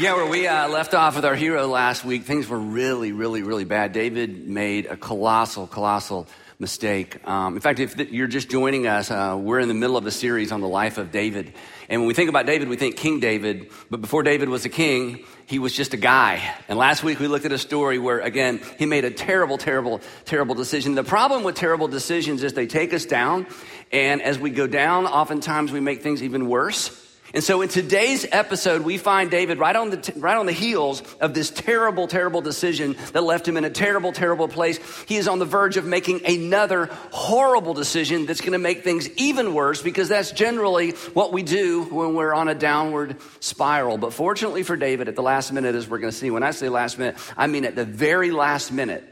Yeah, where we uh, left off with our hero last week, things were really, really, really bad. David made a colossal, colossal mistake. Um, in fact, if you're just joining us, uh, we're in the middle of a series on the life of David. And when we think about David, we think King David. But before David was a king, he was just a guy. And last week we looked at a story where, again, he made a terrible, terrible, terrible decision. The problem with terrible decisions is they take us down. And as we go down, oftentimes we make things even worse. And so in today's episode, we find David right on the, t- right on the heels of this terrible, terrible decision that left him in a terrible, terrible place. He is on the verge of making another horrible decision that's going to make things even worse because that's generally what we do when we're on a downward spiral. But fortunately for David, at the last minute, as we're going to see, when I say last minute, I mean at the very last minute,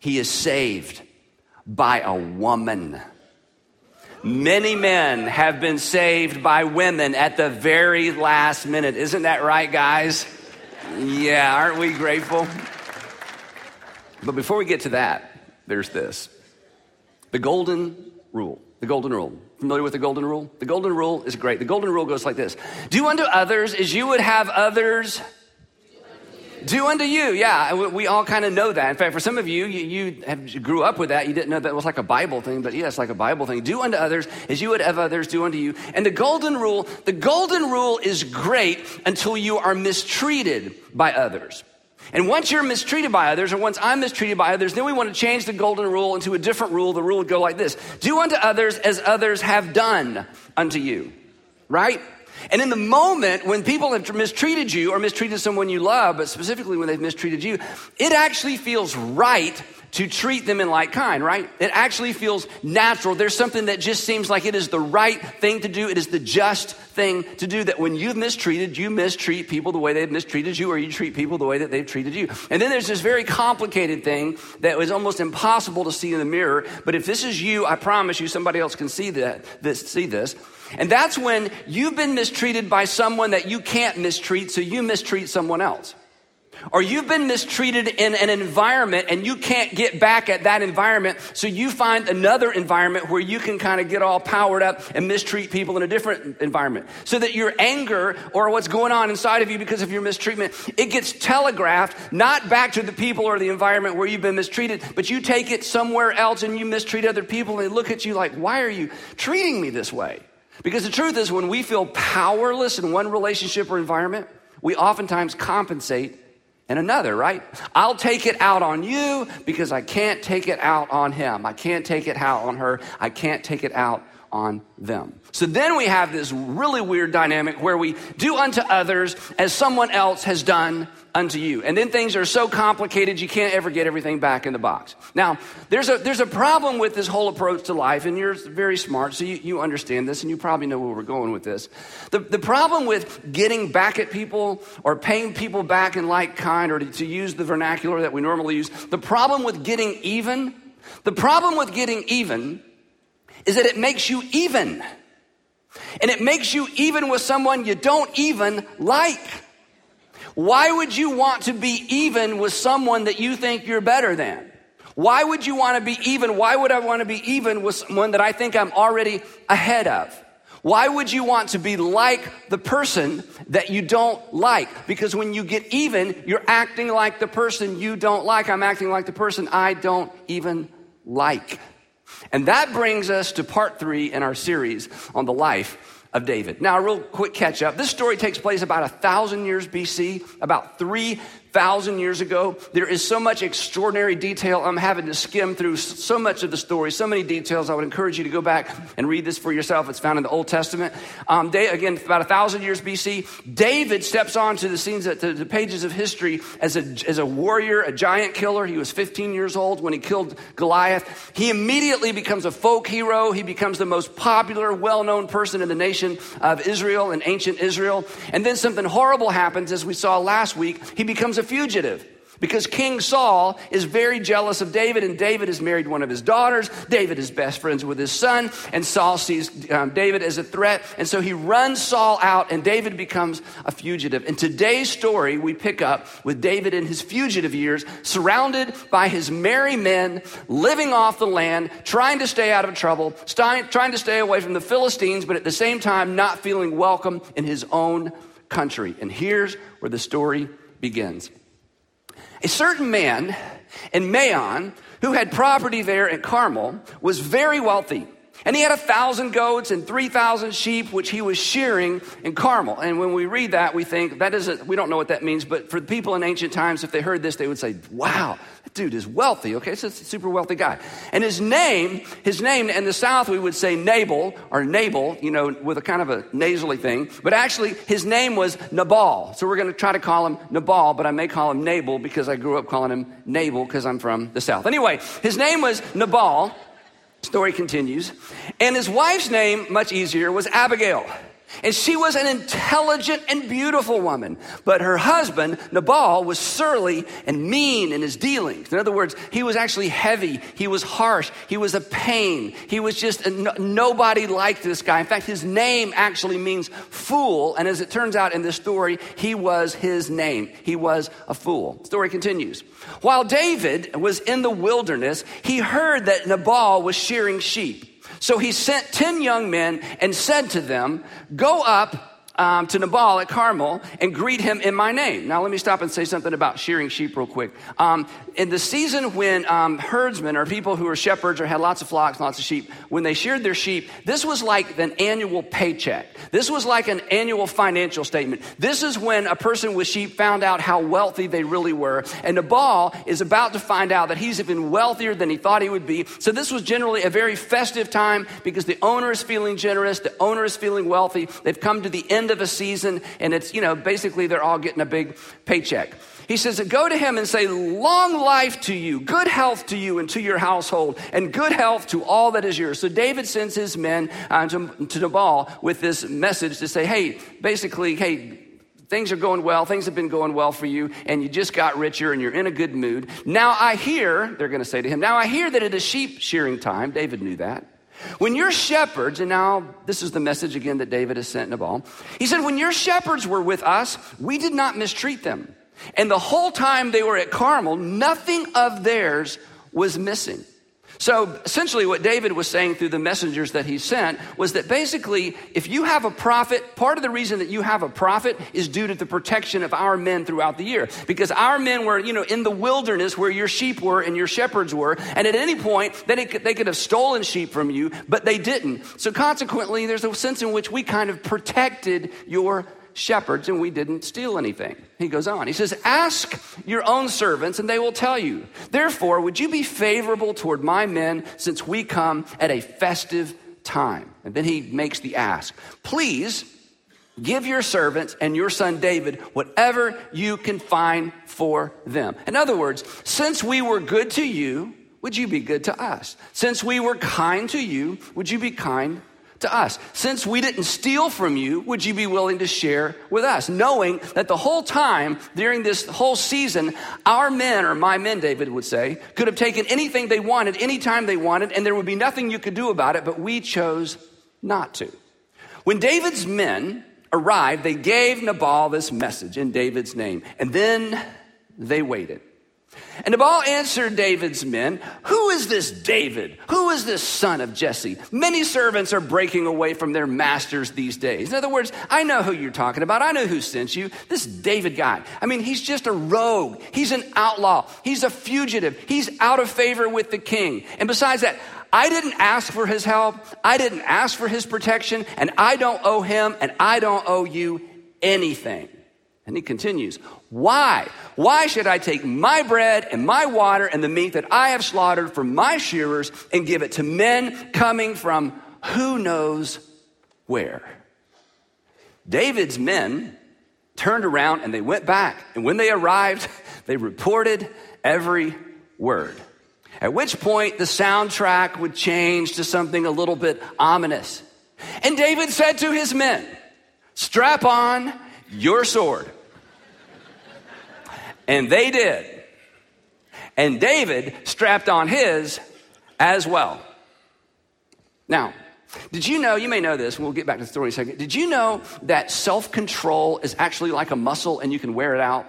he is saved by a woman. Many men have been saved by women at the very last minute. Isn't that right, guys? Yeah, aren't we grateful? But before we get to that, there's this the golden rule. The golden rule. Familiar with the golden rule? The golden rule is great. The golden rule goes like this Do unto others as you would have others do unto you. Yeah, we all kind of know that. In fact, for some of you, you, you have, grew up with that. You didn't know that it was like a Bible thing, but yeah, it's like a Bible thing. Do unto others as you would have others do unto you. And the golden rule, the golden rule is great until you are mistreated by others. And once you're mistreated by others, or once I'm mistreated by others, then we want to change the golden rule into a different rule. The rule would go like this Do unto others as others have done unto you. Right? And in the moment when people have mistreated you or mistreated someone you love, but specifically when they've mistreated you, it actually feels right to treat them in like kind, right? It actually feels natural. There's something that just seems like it is the right thing to do. It is the just thing to do that when you've mistreated, you mistreat people the way they've mistreated you, or you treat people the way that they've treated you. And then there's this very complicated thing that is almost impossible to see in the mirror. But if this is you, I promise you somebody else can see that, this, see this. And that's when you've been mistreated by someone that you can't mistreat, so you mistreat someone else. Or you've been mistreated in an environment and you can't get back at that environment, so you find another environment where you can kind of get all powered up and mistreat people in a different environment. So that your anger or what's going on inside of you because of your mistreatment, it gets telegraphed not back to the people or the environment where you've been mistreated, but you take it somewhere else and you mistreat other people and they look at you like, why are you treating me this way? Because the truth is, when we feel powerless in one relationship or environment, we oftentimes compensate in another, right? I'll take it out on you because I can't take it out on him. I can't take it out on her. I can't take it out on them. So then we have this really weird dynamic where we do unto others as someone else has done unto you. And then things are so complicated you can't ever get everything back in the box. Now, there's a, there's a problem with this whole approach to life, and you're very smart, so you, you understand this, and you probably know where we're going with this. The, the problem with getting back at people or paying people back in like kind, or to, to use the vernacular that we normally use, the problem with getting even, the problem with getting even is that it makes you even. And it makes you even with someone you don't even like. Why would you want to be even with someone that you think you're better than? Why would you want to be even? Why would I want to be even with someone that I think I'm already ahead of? Why would you want to be like the person that you don't like? Because when you get even, you're acting like the person you don't like. I'm acting like the person I don't even like. And that brings us to part three in our series on the life of David. Now, a real quick catch up. This story takes place about a thousand years BC, about three thousand years ago. There is so much extraordinary detail. I'm having to skim through so much of the story, so many details. I would encourage you to go back and read this for yourself. It's found in the Old Testament. Um, again, about a thousand years BC, David steps onto the scenes, the, the pages of history as a, as a warrior, a giant killer. He was 15 years old when he killed Goliath. He immediately becomes a folk hero. He becomes the most popular, well known person in the nation of Israel and ancient Israel. And then something horrible happens, as we saw last week. He becomes a fugitive because King Saul is very jealous of David, and David has married one of his daughters. David is best friends with his son, and Saul sees um, David as a threat, and so he runs Saul out, and David becomes a fugitive. In today's story, we pick up with David in his fugitive years, surrounded by his merry men, living off the land, trying to stay out of trouble, trying to stay away from the Philistines, but at the same time not feeling welcome in his own country. And here's where the story begins. A certain man in Maon who had property there at Carmel was very wealthy. And he had a thousand goats and 3,000 sheep, which he was shearing in Carmel. And when we read that, we think that isn't, we don't know what that means, but for the people in ancient times, if they heard this, they would say, wow, that dude is wealthy. Okay, so it's a super wealthy guy. And his name, his name in the South, we would say Nabal or Nabal, you know, with a kind of a nasally thing. But actually, his name was Nabal. So we're going to try to call him Nabal, but I may call him Nabal because I grew up calling him Nabal because I'm from the South. Anyway, his name was Nabal. Story continues. And his wife's name, much easier, was Abigail. And she was an intelligent and beautiful woman. But her husband, Nabal, was surly and mean in his dealings. In other words, he was actually heavy. He was harsh. He was a pain. He was just, a, nobody liked this guy. In fact, his name actually means fool. And as it turns out in this story, he was his name. He was a fool. Story continues. While David was in the wilderness, he heard that Nabal was shearing sheep. So he sent 10 young men and said to them, Go up um, to Nabal at Carmel and greet him in my name. Now, let me stop and say something about shearing sheep real quick. Um, in the season when um, herdsmen or people who were shepherds or had lots of flocks, lots of sheep, when they sheared their sheep, this was like an annual paycheck. This was like an annual financial statement. This is when a person with sheep found out how wealthy they really were. And Nabal is about to find out that he's even wealthier than he thought he would be. So this was generally a very festive time because the owner is feeling generous, the owner is feeling wealthy. They've come to the end of a season, and it's, you know, basically they're all getting a big paycheck. He says, Go to him and say, Long life to you, good health to you and to your household, and good health to all that is yours. So David sends his men uh, to, to Nabal with this message to say, Hey, basically, hey, things are going well, things have been going well for you, and you just got richer and you're in a good mood. Now I hear, they're going to say to him, Now I hear that it is sheep shearing time. David knew that. When your shepherds, and now this is the message again that David has sent Nabal, he said, When your shepherds were with us, we did not mistreat them. And the whole time they were at Carmel, nothing of theirs was missing. So essentially, what David was saying through the messengers that he sent was that basically, if you have a profit, part of the reason that you have a profit is due to the protection of our men throughout the year. Because our men were, you know, in the wilderness where your sheep were and your shepherds were, and at any point, they could, they could have stolen sheep from you, but they didn't. So consequently, there's a sense in which we kind of protected your shepherds and we didn't steal anything. He goes on. He says, Ask your own servants and they will tell you. Therefore, would you be favorable toward my men since we come at a festive time? And then he makes the ask. Please give your servants and your son David whatever you can find for them. In other words, since we were good to you, would you be good to us? Since we were kind to you, would you be kind to us. Since we didn't steal from you, would you be willing to share with us? Knowing that the whole time during this whole season, our men, or my men, David would say, could have taken anything they wanted, anytime they wanted, and there would be nothing you could do about it, but we chose not to. When David's men arrived, they gave Nabal this message in David's name, and then they waited. And Nabal answered David's men, Who is this David? Who is this son of Jesse? Many servants are breaking away from their masters these days. In other words, I know who you're talking about. I know who sent you. This David guy. I mean, he's just a rogue. He's an outlaw. He's a fugitive. He's out of favor with the king. And besides that, I didn't ask for his help. I didn't ask for his protection. And I don't owe him and I don't owe you anything. And he continues, Why? Why should I take my bread and my water and the meat that I have slaughtered from my shearers and give it to men coming from who knows where? David's men turned around and they went back. And when they arrived, they reported every word. At which point the soundtrack would change to something a little bit ominous. And David said to his men, Strap on your sword and they did. And David strapped on his as well. Now, did you know, you may know this, and we'll get back to the story in a second. Did you know that self control is actually like a muscle and you can wear it out?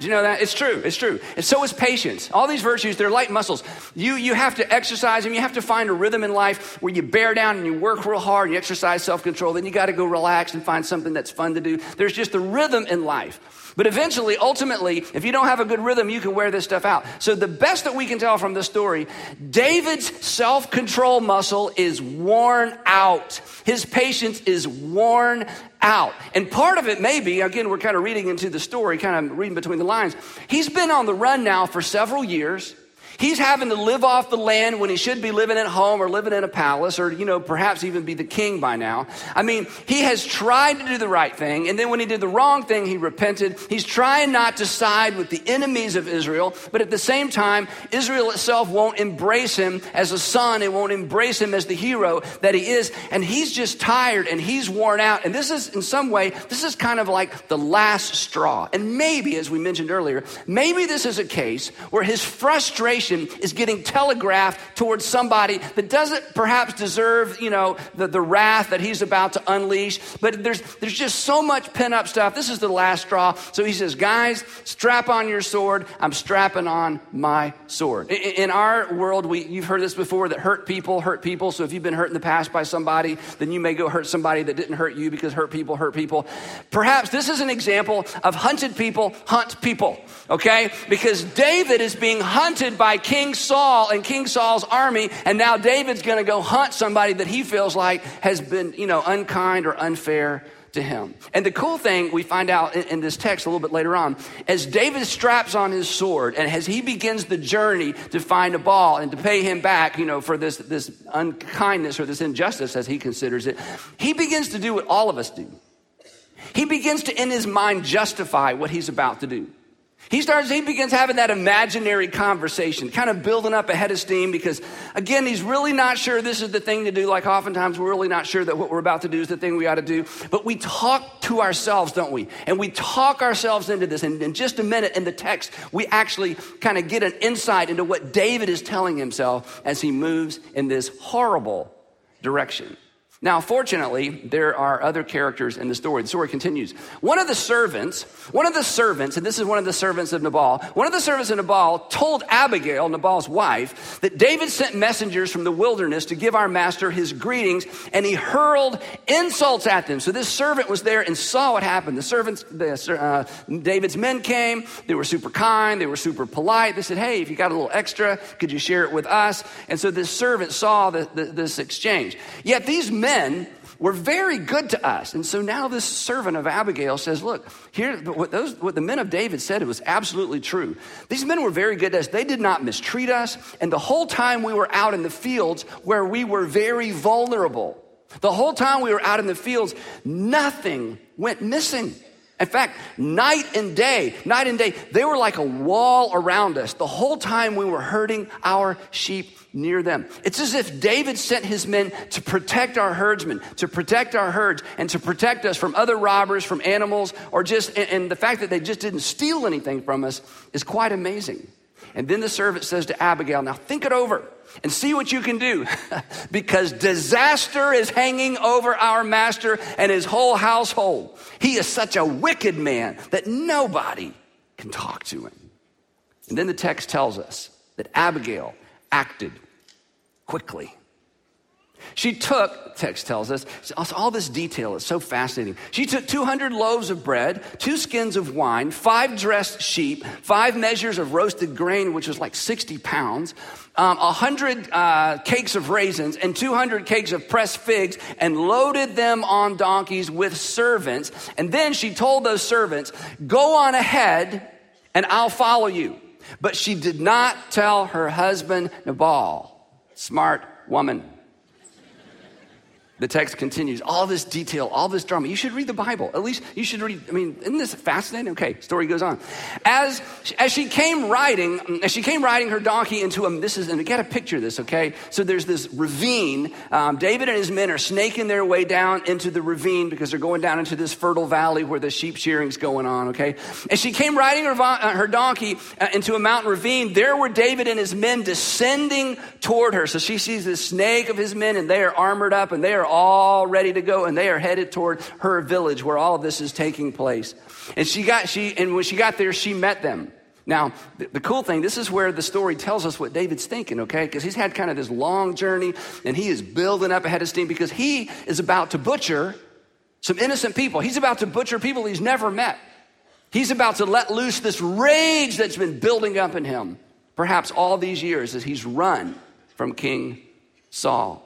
Do you know that? It's true. It's true. And so is patience. All these virtues, they're like muscles. You, you have to exercise them. You have to find a rhythm in life where you bear down and you work real hard and you exercise self control. Then you got to go relax and find something that's fun to do. There's just a rhythm in life. But eventually, ultimately, if you don't have a good rhythm, you can wear this stuff out. So, the best that we can tell from this story, David's self control muscle is worn out. His patience is worn out. And part of it may be, again, we're kind of reading into the story, kind of reading between the lines. He's been on the run now for several years. He's having to live off the land when he should be living at home or living in a palace or, you know, perhaps even be the king by now. I mean, he has tried to do the right thing, and then when he did the wrong thing, he repented. He's trying not to side with the enemies of Israel, but at the same time, Israel itself won't embrace him as a son. It won't embrace him as the hero that he is. And he's just tired and he's worn out. And this is, in some way, this is kind of like the last straw. And maybe, as we mentioned earlier, maybe this is a case where his frustration is getting telegraphed towards somebody that doesn't perhaps deserve, you know, the, the wrath that he's about to unleash. But there's, there's just so much pent up stuff. This is the last straw. So he says, guys, strap on your sword. I'm strapping on my sword. In, in our world, we, you've heard this before that hurt people hurt people. So if you've been hurt in the past by somebody, then you may go hurt somebody that didn't hurt you because hurt people hurt people. Perhaps this is an example of hunted people hunt people, okay? Because David is being hunted by by King Saul and King Saul's army, and now David's going to go hunt somebody that he feels like has been, you know, unkind or unfair to him. And the cool thing we find out in, in, this text a little bit later on, as David straps on his sword and as he begins the journey to find Nabal and to pay him back, you know, for this, this unkindness or this injustice as he considers it, he begins to do what all of us do. He begins to, in his mind, justify what he's about to do. He starts, he begins having that imaginary conversation, kind of building up a head of steam because, again, he's really not sure this is the thing to do. Like oftentimes we're really not sure that what we're about to do is the thing we ought to do. But we talk to ourselves, don't we? And we talk ourselves into this. And in just a minute in the text, we actually kind of get an insight into what David is telling himself as he moves in this horrible direction. Now, fortunately, there are other characters in the story. The story continues. One of the servants, one of the servants, and this is one of the servants of Nabal, one of the servants of Nabal told Abigail, Nabal's wife, that David sent messengers from the wilderness to give our master his greetings, and he hurled insults at them. So this servant was there and saw what happened. The servants, the, uh, David's men came. They were super kind. They were super polite. They said, hey, if you got a little extra, could you share it with us? And so this servant saw the, the, this exchange. Yet these men men were very good to us. And so now this servant of Abigail says, Look, here, what, those, what the men of David said, it was absolutely true. These men were very good to us. They did not mistreat us. And the whole time we were out in the fields where we were very vulnerable, the whole time we were out in the fields, nothing went missing. In fact, night and day, night and day, they were like a wall around us the whole time we were herding our sheep near them. It's as if David sent his men to protect our herdsmen, to protect our herds, and to protect us from other robbers, from animals, or just, and, and the fact that they just didn't steal anything from us is quite amazing. And then the servant says to Abigail, Now think it over and see what you can do because disaster is hanging over our master and his whole household. He is such a wicked man that nobody can talk to him. And then the text tells us that Abigail acted quickly. She took, text tells us, all this detail is so fascinating. She took 200 loaves of bread, two skins of wine, five dressed sheep, five measures of roasted grain, which was like 60 pounds, um, 100 uh, cakes of raisins, and 200 cakes of pressed figs, and loaded them on donkeys with servants. And then she told those servants, Go on ahead, and I'll follow you. But she did not tell her husband Nabal. Smart woman. The text continues, all this detail, all this drama. You should read the Bible. At least you should read. I mean, isn't this fascinating? Okay, story goes on. As as she came riding, as she came riding her donkey into a this is and you got to picture this, okay? So there's this ravine. Um, David and his men are snaking their way down into the ravine because they're going down into this fertile valley where the sheep shearing's going on, okay? And she came riding her, uh, her donkey uh, into a mountain ravine. There were David and his men descending toward her. So she sees this snake of his men, and they are armored up, and they are all ready to go and they are headed toward her village where all of this is taking place. And she got, she, and when she got there, she met them. Now, the, cool thing, this is where the story tells us what David's thinking, okay? Because he's had kind of this long journey and he is building up ahead of steam because he is about to butcher some innocent people. He's about to butcher people he's never met. He's about to let loose this rage that's been building up in him, perhaps all these years as he's run from King Saul.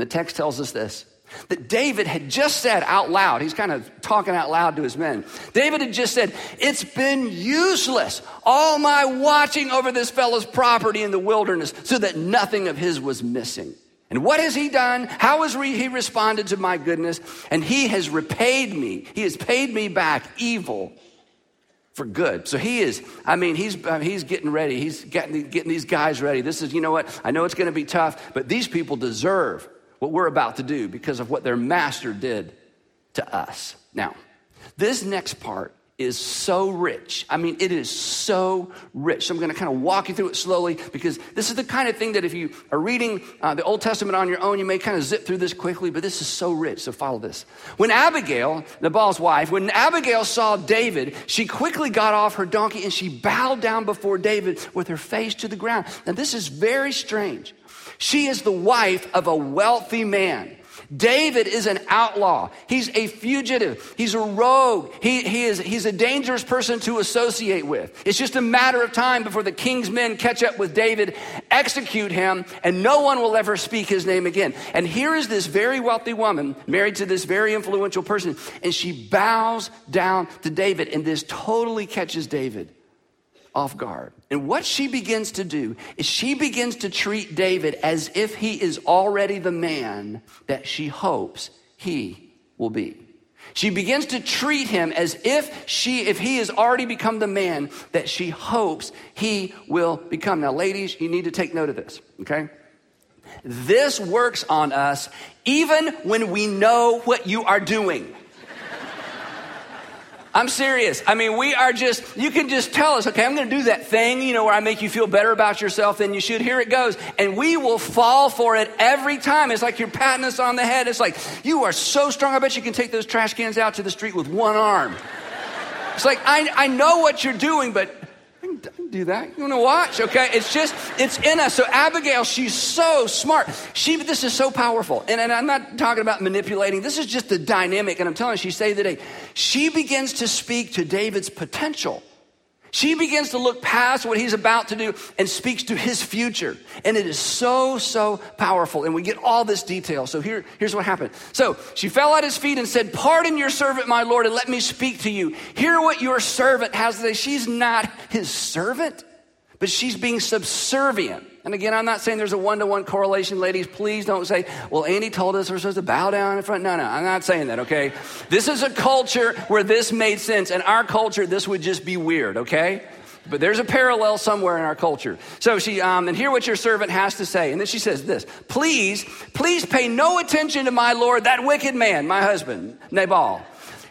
And the text tells us this that David had just said out loud, he's kind of talking out loud to his men. David had just said, It's been useless, all my watching over this fellow's property in the wilderness, so that nothing of his was missing. And what has he done? How has he responded to my goodness? And he has repaid me. He has paid me back evil for good. So he is, I mean, he's, uh, he's getting ready. He's getting, getting these guys ready. This is, you know what? I know it's going to be tough, but these people deserve what we're about to do because of what their master did to us. Now, this next part is so rich. I mean, it is so rich. So I'm going to kind of walk you through it slowly because this is the kind of thing that if you are reading uh, the Old Testament on your own, you may kind of zip through this quickly, but this is so rich. So follow this. When Abigail, Nabal's wife, when Abigail saw David, she quickly got off her donkey and she bowed down before David with her face to the ground. Now, this is very strange. She is the wife of a wealthy man. David is an outlaw. He's a fugitive. He's a rogue. He, he is, he's a dangerous person to associate with. It's just a matter of time before the king's men catch up with David, execute him, and no one will ever speak his name again. And here is this very wealthy woman married to this very influential person, and she bows down to David, and this totally catches David off guard. And what she begins to do is she begins to treat David as if he is already the man that she hopes he will be. She begins to treat him as if she if he has already become the man that she hopes he will become. Now ladies, you need to take note of this, okay? This works on us even when we know what you are doing. I'm serious. I mean, we are just, you can just tell us, okay, I'm going to do that thing, you know, where I make you feel better about yourself than you should. Here it goes. And we will fall for it every time. It's like you're patting us on the head. It's like, you are so strong. I bet you can take those trash cans out to the street with one arm. It's like, I, I know what you're doing, but do that. You want to watch? Okay. It's just, it's in us. So Abigail, she's so smart. She, this is so powerful. And, and I'm not talking about manipulating. This is just the dynamic. And I'm telling you, she saved the day. She begins to speak to David's potential. She begins to look past what he's about to do and speaks to his future. And it is so, so powerful. And we get all this detail. So here, here's what happened. So she fell at his feet and said, Pardon your servant, my Lord, and let me speak to you. Hear what your servant has to say. She's not his servant, but she's being subservient. And again, I'm not saying there's a one to one correlation, ladies. Please don't say, well, Andy told us we're supposed to bow down in front. No, no, I'm not saying that, okay? This is a culture where this made sense. In our culture, this would just be weird, okay? But there's a parallel somewhere in our culture. So she, um, and hear what your servant has to say. And then she says this Please, please pay no attention to my Lord, that wicked man, my husband, Nabal.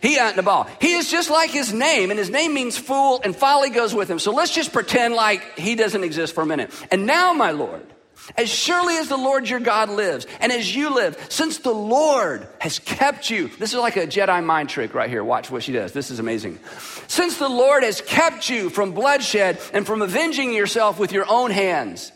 He ain't Nabal. He is just like his name, and his name means fool, and folly goes with him. So let's just pretend like he doesn't exist for a minute. And now, my Lord, as surely as the Lord your God lives, and as you live, since the Lord has kept you, this is like a Jedi mind trick right here. Watch what she does. This is amazing. Since the Lord has kept you from bloodshed and from avenging yourself with your own hands,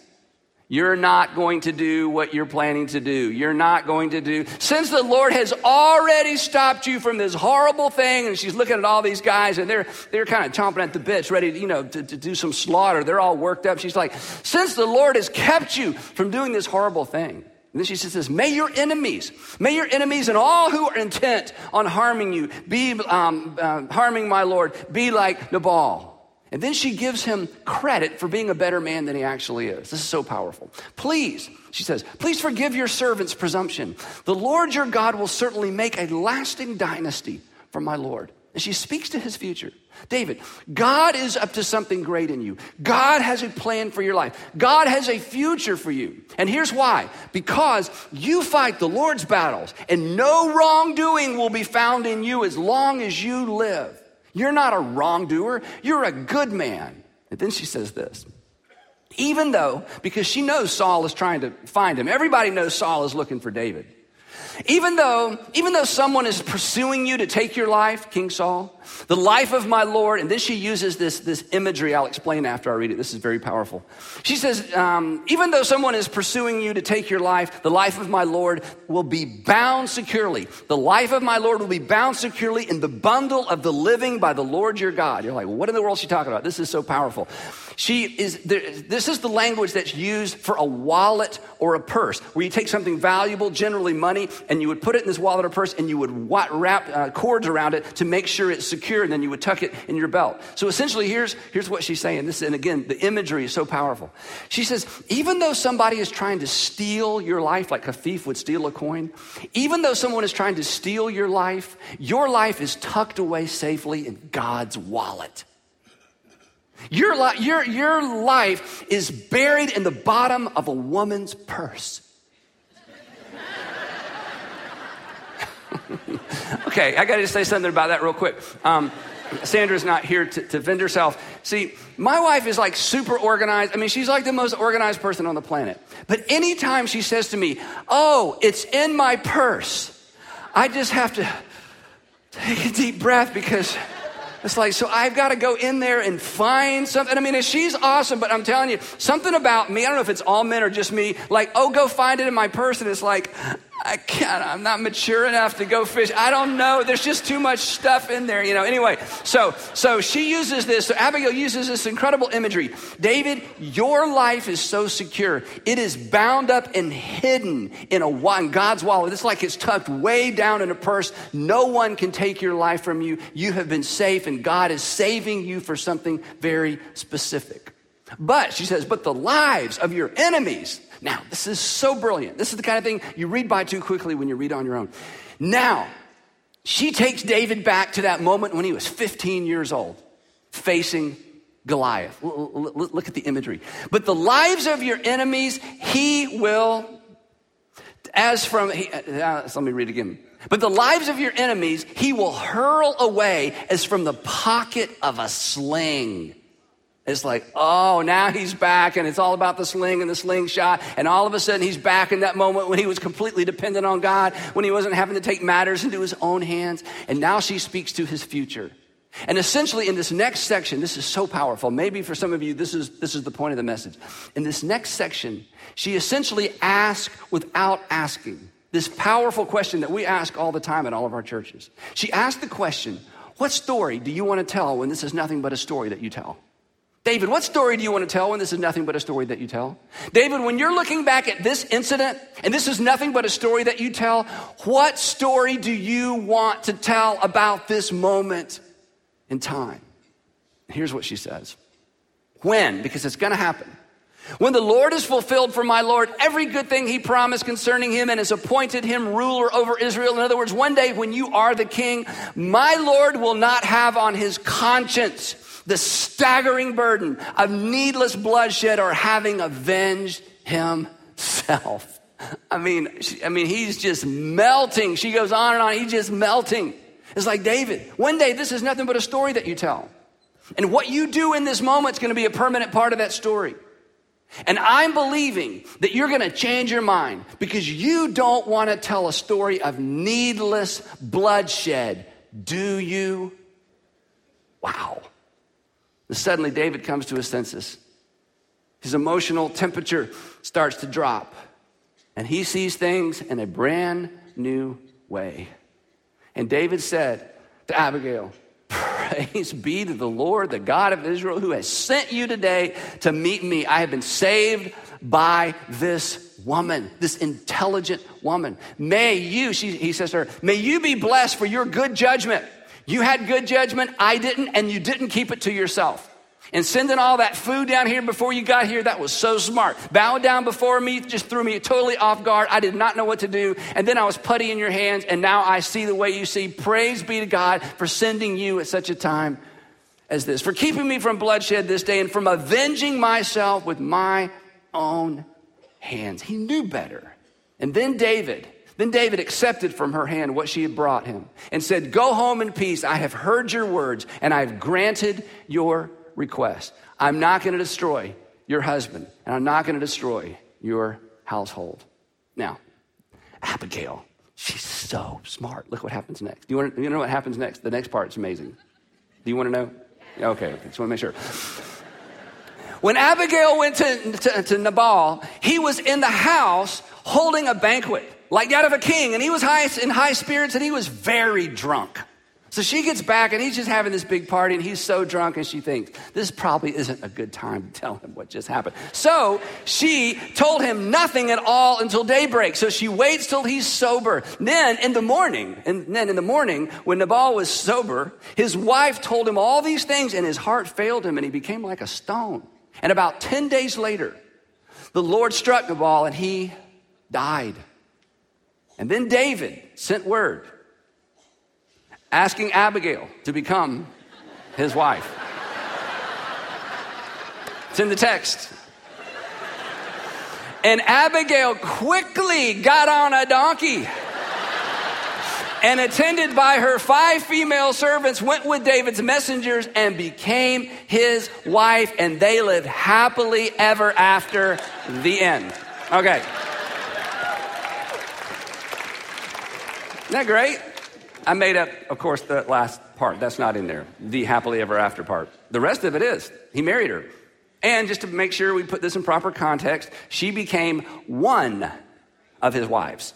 you're not going to do what you're planning to do. You're not going to do. Since the Lord has already stopped you from this horrible thing, and she's looking at all these guys, and they're they're kind of chomping at the bits, ready, to, you know, to, to do some slaughter. They're all worked up. She's like, since the Lord has kept you from doing this horrible thing. And then she says this, may your enemies, may your enemies and all who are intent on harming you, be um, uh, harming my Lord, be like Nabal. And then she gives him credit for being a better man than he actually is. This is so powerful. Please, she says, please forgive your servant's presumption. The Lord your God will certainly make a lasting dynasty for my Lord. And she speaks to his future. David, God is up to something great in you. God has a plan for your life. God has a future for you. And here's why because you fight the Lord's battles, and no wrongdoing will be found in you as long as you live. You're not a wrongdoer, you're a good man. And then she says this. Even though, because she knows Saul is trying to find him, everybody knows Saul is looking for David. Even though, even though someone is pursuing you to take your life, King Saul, the life of my Lord, and then she uses this, this imagery I'll explain after I read it. This is very powerful. She says, um, even though someone is pursuing you to take your life, the life of my Lord will be bound securely. The life of my Lord will be bound securely in the bundle of the living by the Lord your God. You're like, what in the world is she talking about? This is so powerful. She is, this is the language that's used for a wallet or a purse, where you take something valuable, generally money, and you would put it in this wallet or purse and you would wrap uh, cords around it to make sure it's secure, and then you would tuck it in your belt. So essentially, here's, here's what she's saying. This, and again, the imagery is so powerful. She says, even though somebody is trying to steal your life, like a thief would steal a coin, even though someone is trying to steal your life, your life is tucked away safely in God's wallet. Your, li- your, your life is buried in the bottom of a woman's purse. okay, I got to say something about that real quick. Um, Sandra's not here to, to vend herself. See, my wife is like super organized. I mean, she's like the most organized person on the planet. But anytime she says to me, Oh, it's in my purse, I just have to take a deep breath because it's like, so I've got to go in there and find something. I mean, she's awesome, but I'm telling you, something about me, I don't know if it's all men or just me, like, oh, go find it in my purse. And it's like, I can't, I'm not mature enough to go fish. I don't know. There's just too much stuff in there, you know. Anyway, so so she uses this, so Abigail uses this incredible imagery. David, your life is so secure. It is bound up and hidden in a in God's wallet. It's like it's tucked way down in a purse. No one can take your life from you. You have been safe, and God is saving you for something very specific. But she says, but the lives of your enemies now, this is so brilliant. This is the kind of thing you read by too quickly when you read on your own. Now, she takes David back to that moment when he was 15 years old, facing Goliath. Look at the imagery. But the lives of your enemies, he will, as from, he, uh, let me read again. But the lives of your enemies, he will hurl away as from the pocket of a sling. It's like, oh, now he's back, and it's all about the sling and the slingshot. And all of a sudden, he's back in that moment when he was completely dependent on God, when he wasn't having to take matters into his own hands. And now she speaks to his future. And essentially, in this next section, this is so powerful. Maybe for some of you, this is, this is the point of the message. In this next section, she essentially asks without asking this powerful question that we ask all the time in all of our churches. She asked the question, What story do you want to tell when this is nothing but a story that you tell? David, what story do you want to tell when this is nothing but a story that you tell? David, when you're looking back at this incident and this is nothing but a story that you tell, what story do you want to tell about this moment in time? Here's what she says. When? Because it's going to happen. When the Lord has fulfilled for my Lord every good thing he promised concerning him and has appointed him ruler over Israel. In other words, one day when you are the king, my Lord will not have on his conscience the staggering burden of needless bloodshed or having avenged himself. I mean, I mean, he's just melting. She goes on and on. He's just melting. It's like David. One day, this is nothing but a story that you tell. And what you do in this moment is going to be a permanent part of that story. And I'm believing that you're going to change your mind because you don't want to tell a story of needless bloodshed, do you? Wow. Suddenly, David comes to his senses. His emotional temperature starts to drop, and he sees things in a brand new way. And David said to Abigail, Praise be to the Lord, the God of Israel, who has sent you today to meet me. I have been saved by this woman, this intelligent woman. May you, she, he says to her, may you be blessed for your good judgment. You had good judgment, I didn't, and you didn't keep it to yourself. And sending all that food down here before you got here, that was so smart. Bowing down before me just threw me totally off guard. I did not know what to do. And then I was putty in your hands, and now I see the way you see. Praise be to God for sending you at such a time as this, for keeping me from bloodshed this day, and from avenging myself with my own hands. He knew better. And then David, then David accepted from her hand what she had brought him and said, Go home in peace. I have heard your words and I have granted your request. I'm not going to destroy your husband and I'm not going to destroy your household. Now, Abigail, She's so smart. Look what happens next. Do you want to, you know what happens next? The next part is amazing. Do you want to know? Okay, just want to make sure. When Abigail went to, to, to, Nabal, he was in the house holding a banquet, like that of a king, and he was high, in high spirits and he was very drunk. So she gets back and he's just having this big party and he's so drunk and she thinks, this probably isn't a good time to tell him what just happened. So she told him nothing at all until daybreak. So she waits till he's sober. Then in the morning, and then in the morning, when Nabal was sober, his wife told him all these things and his heart failed him and he became like a stone. And about 10 days later, the Lord struck Nabal and he died. And then David sent word asking Abigail to become his wife. It's in the text. And Abigail quickly got on a donkey and attended by her five female servants went with David's messengers and became his wife and they lived happily ever after the end. Okay. That great? I made up, of course, the last part. That's not in there, the happily ever after part. The rest of it is. He married her. And just to make sure we put this in proper context, she became one of his wives.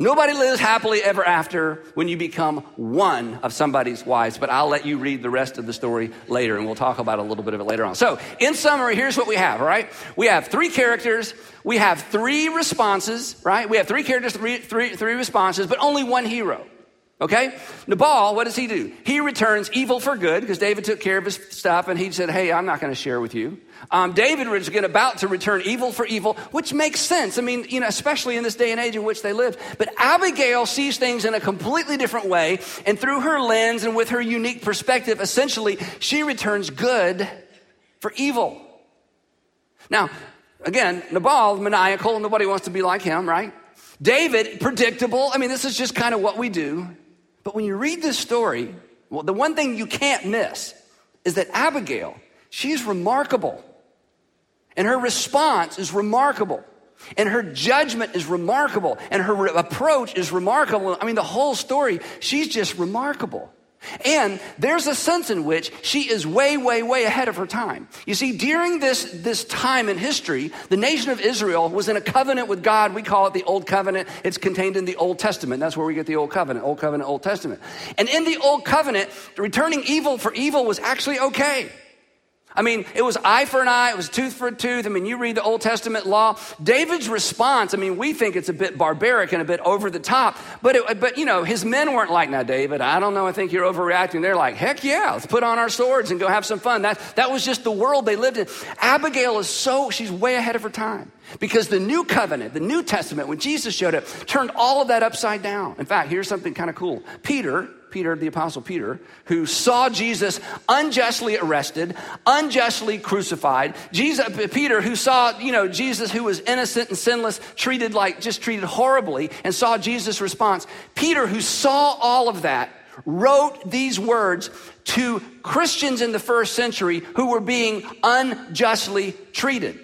Nobody lives happily ever after when you become one of somebody's wives, but I'll let you read the rest of the story later and we'll talk about a little bit of it later on. So, in summary, here's what we have, all right? We have three characters, we have three responses, right? We have three characters, three, three, three responses, but only one hero. Okay? Nabal, what does he do? He returns evil for good because David took care of his stuff and he said, Hey, I'm not going to share with you. Um, David was about to return evil for evil, which makes sense. I mean, you know, especially in this day and age in which they lived. But Abigail sees things in a completely different way. And through her lens and with her unique perspective, essentially, she returns good for evil. Now, again, Nabal, maniacal, nobody wants to be like him, right? David, predictable. I mean, this is just kind of what we do. But when you read this story, well, the one thing you can't miss is that Abigail, she's remarkable. And her response is remarkable. And her judgment is remarkable. And her re- approach is remarkable. I mean, the whole story, she's just remarkable. And there's a sense in which she is way, way, way ahead of her time. You see, during this, this time in history, the nation of Israel was in a covenant with God. We call it the Old Covenant. It's contained in the Old Testament. That's where we get the Old Covenant, Old Covenant, Old Testament. And in the Old Covenant, returning evil for evil was actually okay. I mean, it was eye for an eye, it was tooth for a tooth. I mean, you read the Old Testament law. David's response, I mean, we think it's a bit barbaric and a bit over the top, but, it, but you know, his men weren't like, now, David, I don't know, I think you're overreacting. They're like, heck yeah, let's put on our swords and go have some fun. That, that was just the world they lived in. Abigail is so, she's way ahead of her time because the new covenant, the New Testament, when Jesus showed up, turned all of that upside down. In fact, here's something kind of cool. Peter, Peter, the Apostle Peter, who saw Jesus unjustly arrested, unjustly crucified. Jesus, Peter, who saw, you know, Jesus who was innocent and sinless, treated like, just treated horribly, and saw Jesus' response. Peter, who saw all of that, wrote these words to Christians in the first century who were being unjustly treated.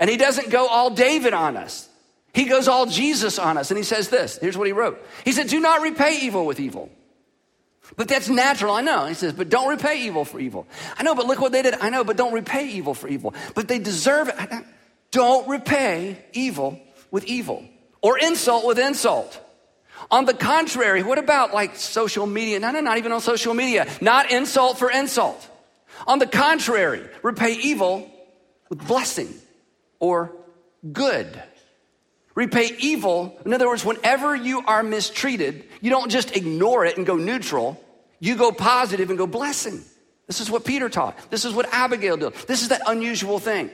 And he doesn't go all David on us. He goes all Jesus on us. And he says this. Here's what he wrote. He said, Do not repay evil with evil. But that's natural, I know. He says, but don't repay evil for evil. I know, but look what they did. I know, but don't repay evil for evil. But they deserve it. Don't repay evil with evil or insult with insult. On the contrary, what about like social media? No, no, not even on social media. Not insult for insult. On the contrary, repay evil with blessing or good. Repay evil. In other words, whenever you are mistreated, you don't just ignore it and go neutral. You go positive and go blessing. This is what Peter taught. This is what Abigail did. This is that unusual thing.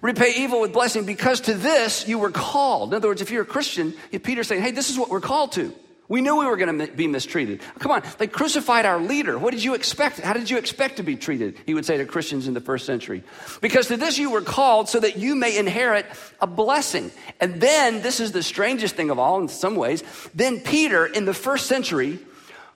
Repay evil with blessing because to this you were called. In other words, if you're a Christian, Peter's saying, hey, this is what we're called to. We knew we were going to be mistreated. Come on, they crucified our leader. What did you expect? How did you expect to be treated? He would say to Christians in the first century. Because to this you were called so that you may inherit a blessing. And then, this is the strangest thing of all in some ways, then Peter in the first century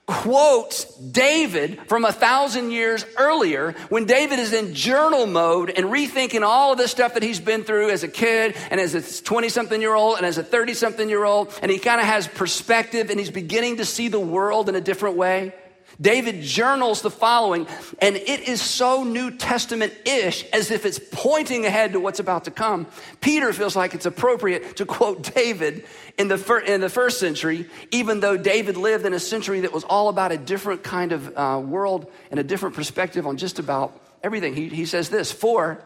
quotes David from a thousand years earlier when David is in journal mode and rethinking all of the stuff that he's been through as a kid and as a 20 something year old and as a 30 something year old. And he kind of has perspective and he's beginning to see the world in a different way. David journals the following, and it is so New Testament ish as if it's pointing ahead to what's about to come. Peter feels like it's appropriate to quote David in the, fir- in the first century, even though David lived in a century that was all about a different kind of uh, world and a different perspective on just about everything. He, he says this For,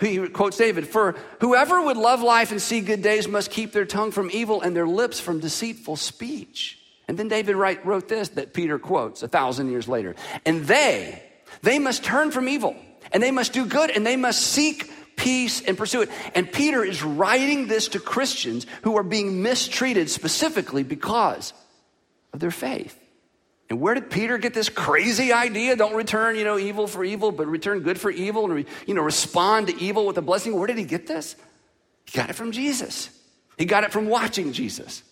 he quotes David, For whoever would love life and see good days must keep their tongue from evil and their lips from deceitful speech. And then David write, wrote this that Peter quotes a thousand years later. And they, they must turn from evil and they must do good and they must seek peace and pursue it. And Peter is writing this to Christians who are being mistreated specifically because of their faith. And where did Peter get this crazy idea? Don't return, you know, evil for evil, but return good for evil and, you know, respond to evil with a blessing. Where did he get this? He got it from Jesus. He got it from watching Jesus.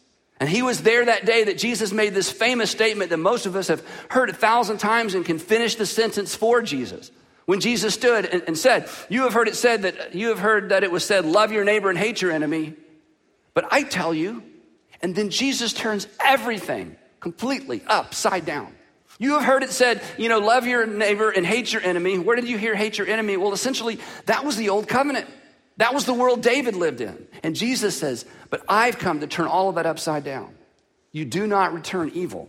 And he was there that day that Jesus made this famous statement that most of us have heard a thousand times and can finish the sentence for Jesus. When Jesus stood and, and, said, You have heard it said that you have heard that it was said, love your neighbor and hate your enemy. But I tell you, and then Jesus turns everything completely upside down. You have heard it said, you know, love your neighbor and hate your enemy. Where did you hear hate your enemy? Well, essentially, that was the old covenant. That was the world David lived in. And Jesus says, But I've come to turn all of that upside down. You do not return evil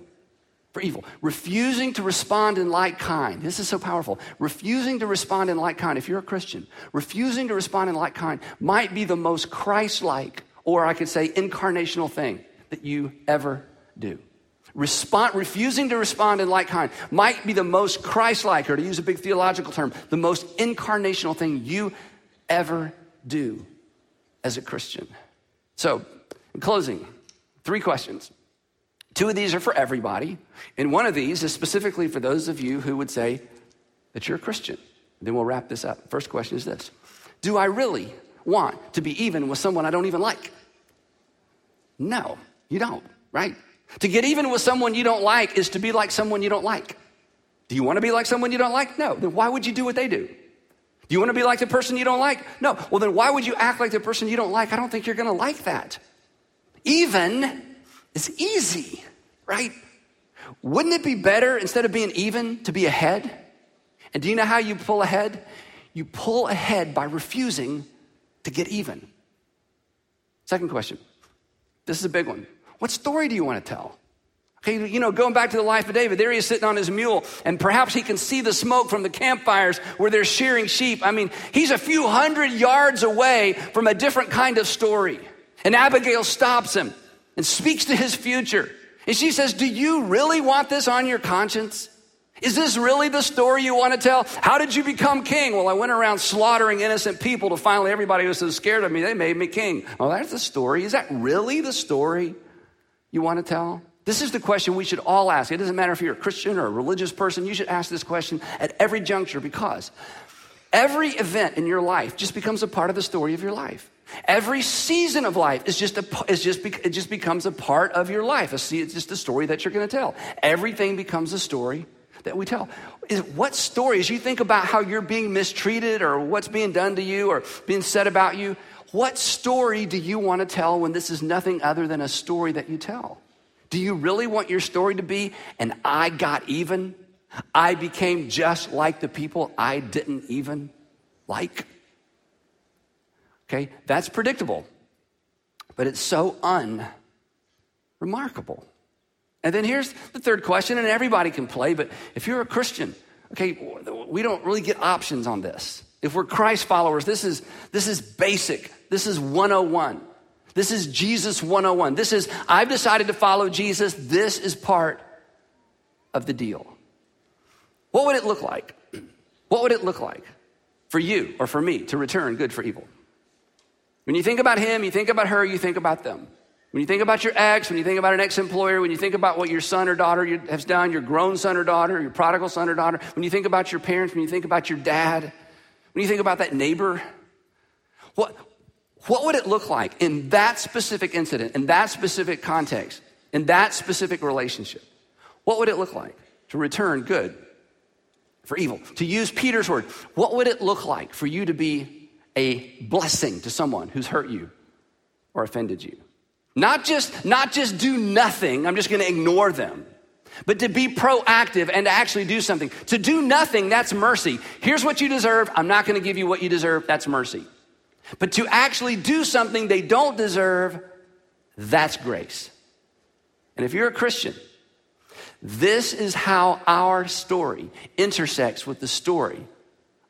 for evil. Refusing to respond in like kind. This is so powerful. Refusing to respond in like kind, if you're a Christian, refusing to respond in like kind might be the most Christ like, or I could say incarnational thing that you ever do. Respond, refusing to respond in like kind might be the most Christ like, or to use a big theological term, the most incarnational thing you ever do as a Christian? So, in closing, three questions. Two of these are for everybody, and one of these is specifically for those of you who would say that you're a Christian. Then we'll wrap this up. First question is this Do I really want to be even with someone I don't even like? No, you don't, right? To get even with someone you don't like is to be like someone you don't like. Do you want to be like someone you don't like? No. Then why would you do what they do? Do you want to be like the person you don't like? No. Well, then why would you act like the person you don't like? I don't think you're going to like that. Even is easy, right? Wouldn't it be better instead of being even to be ahead? And do you know how you pull ahead? You pull ahead by refusing to get even. Second question. This is a big one. What story do you want to tell? Okay, you know, going back to the life of David, there he is sitting on his mule, and perhaps he can see the smoke from the campfires where they're shearing sheep. I mean, he's a few hundred yards away from a different kind of story. And Abigail stops him and speaks to his future. And she says, Do you really want this on your conscience? Is this really the story you want to tell? How did you become king? Well, I went around slaughtering innocent people to finally everybody was so scared of me, they made me king. Well, that's the story. Is that really the story you want to tell? This is the question we should all ask. It doesn't matter if you're a Christian or a religious person, you should ask this question at every juncture because every event in your life just becomes a part of the story of your life. Every season of life is just a, is just, it just becomes a part of your life. It's just a story that you're going to tell. Everything becomes a story that we tell. Is what stories you think about how you're being mistreated or what's being done to you or being said about you? What story do you want to tell when this is nothing other than a story that you tell? Do you really want your story to be, and I got even? I became just like the people I didn't even like? Okay, that's predictable, but it's so unremarkable. And then here's the third question, and everybody can play, but if you're a Christian, okay, we don't really get options on this. If we're Christ followers, this is, this is basic. This is 101. This is Jesus 101. This is, I've decided to follow Jesus. This is part of the deal. What would it look like? What would it look like for you or for me to return good for evil? When you think about him, you think about her, you think about them. When you think about your ex, when you think about an ex employer, when you think about what your son or daughter has done, your grown son or daughter, your prodigal son or daughter, when you think about your parents, when you think about your dad, when you think about that neighbor, what, what would it look like in that specific incident, in that specific context, in that specific relationship? What would it look like to return good for evil? To use Peter's word, what would it look like for you to be a blessing to someone who's hurt you or offended you? Not just, not just do nothing, I'm just gonna ignore them, but to be proactive and to actually do something. To do nothing, that's mercy. Here's what you deserve, I'm not gonna give you what you deserve, that's mercy. But to actually do something they don't deserve, that's grace. And if you're a Christian, this is how our story intersects with the story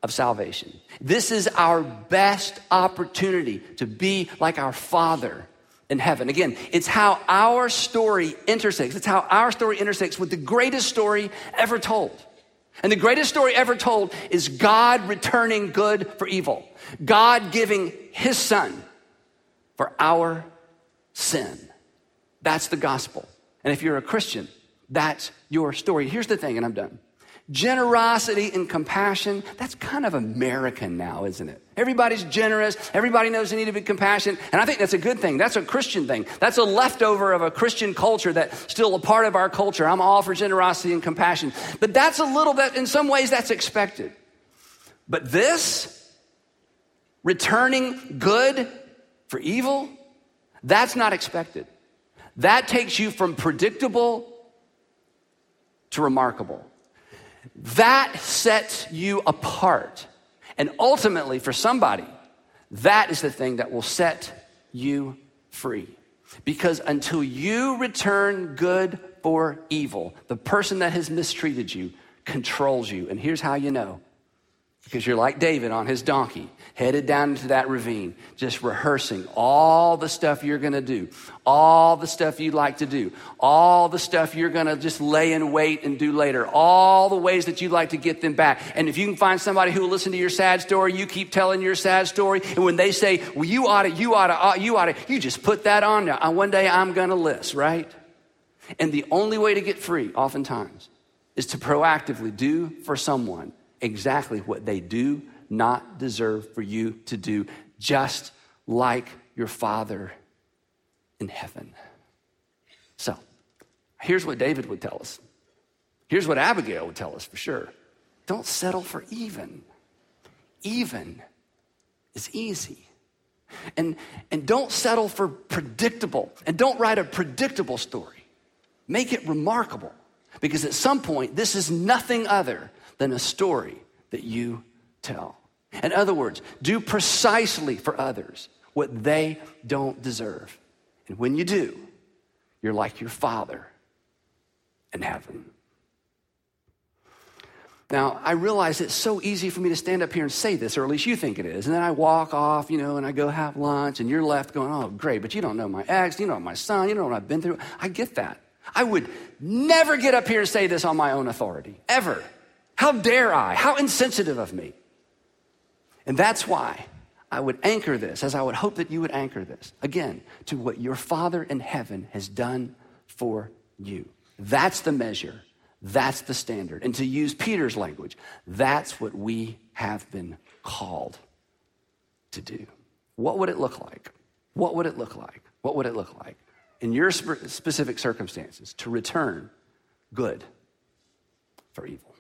of salvation. This is our best opportunity to be like our Father in heaven. Again, it's how our story intersects. It's how our story intersects with the greatest story ever told. And the greatest story ever told is God returning good for evil, God giving his son for our sin. That's the gospel. And if you're a Christian, that's your story. Here's the thing, and I'm done. Generosity and compassion, that's kind of American now, isn't it? Everybody's generous. Everybody knows they need to be compassionate. And I think that's a good thing. That's a Christian thing. That's a leftover of a Christian culture that's still a part of our culture. I'm all for generosity and compassion. But that's a little bit, in some ways, that's expected. But this, returning good for evil, that's not expected. That takes you from predictable to remarkable. That sets you apart. And ultimately, for somebody, that is the thing that will set you free. Because until you return good for evil, the person that has mistreated you controls you. And here's how you know because you're like David on his donkey, headed down into that ravine, just rehearsing all the stuff you're gonna do, all the stuff you'd like to do, all the stuff you're gonna just lay in wait and do later, all the ways that you'd like to get them back. And if you can find somebody who will listen to your sad story, you keep telling your sad story. And when they say, well, you ought to, you ought to, uh, you ought to, you just put that on there. One day I'm gonna list, right? And the only way to get free, oftentimes, is to proactively do for someone exactly what they do not deserve for you to do, just like your Father in heaven. So, here's what David would tell us. Here's what Abigail would tell us for sure. Don't settle for even. Even is easy. And, and don't settle for predictable. And don't write a predictable story. Make it remarkable. Because at some point, this is nothing other than a story that you tell. In other words, do precisely for others what they don't deserve. And when you do, you're like your Father in heaven. Now, I realize it's so easy for me to stand up here and say this, or at least you think it is. And then I walk off, you know, and I go have lunch, and you're left going, oh, great, but you don't know my ex, you don't know my son, you don't know what I've been through. I get that. I would never get up here and say this on my own authority, ever. How dare I? How insensitive of me. And that's why I would anchor this, as I would hope that you would anchor this, again, to what your Father in heaven has done for you. That's the measure. That's the standard. And to use Peter's language, that's what we have been called to do. What would it look like? What would it look like? What would it look like in your specific circumstances to return good for evil?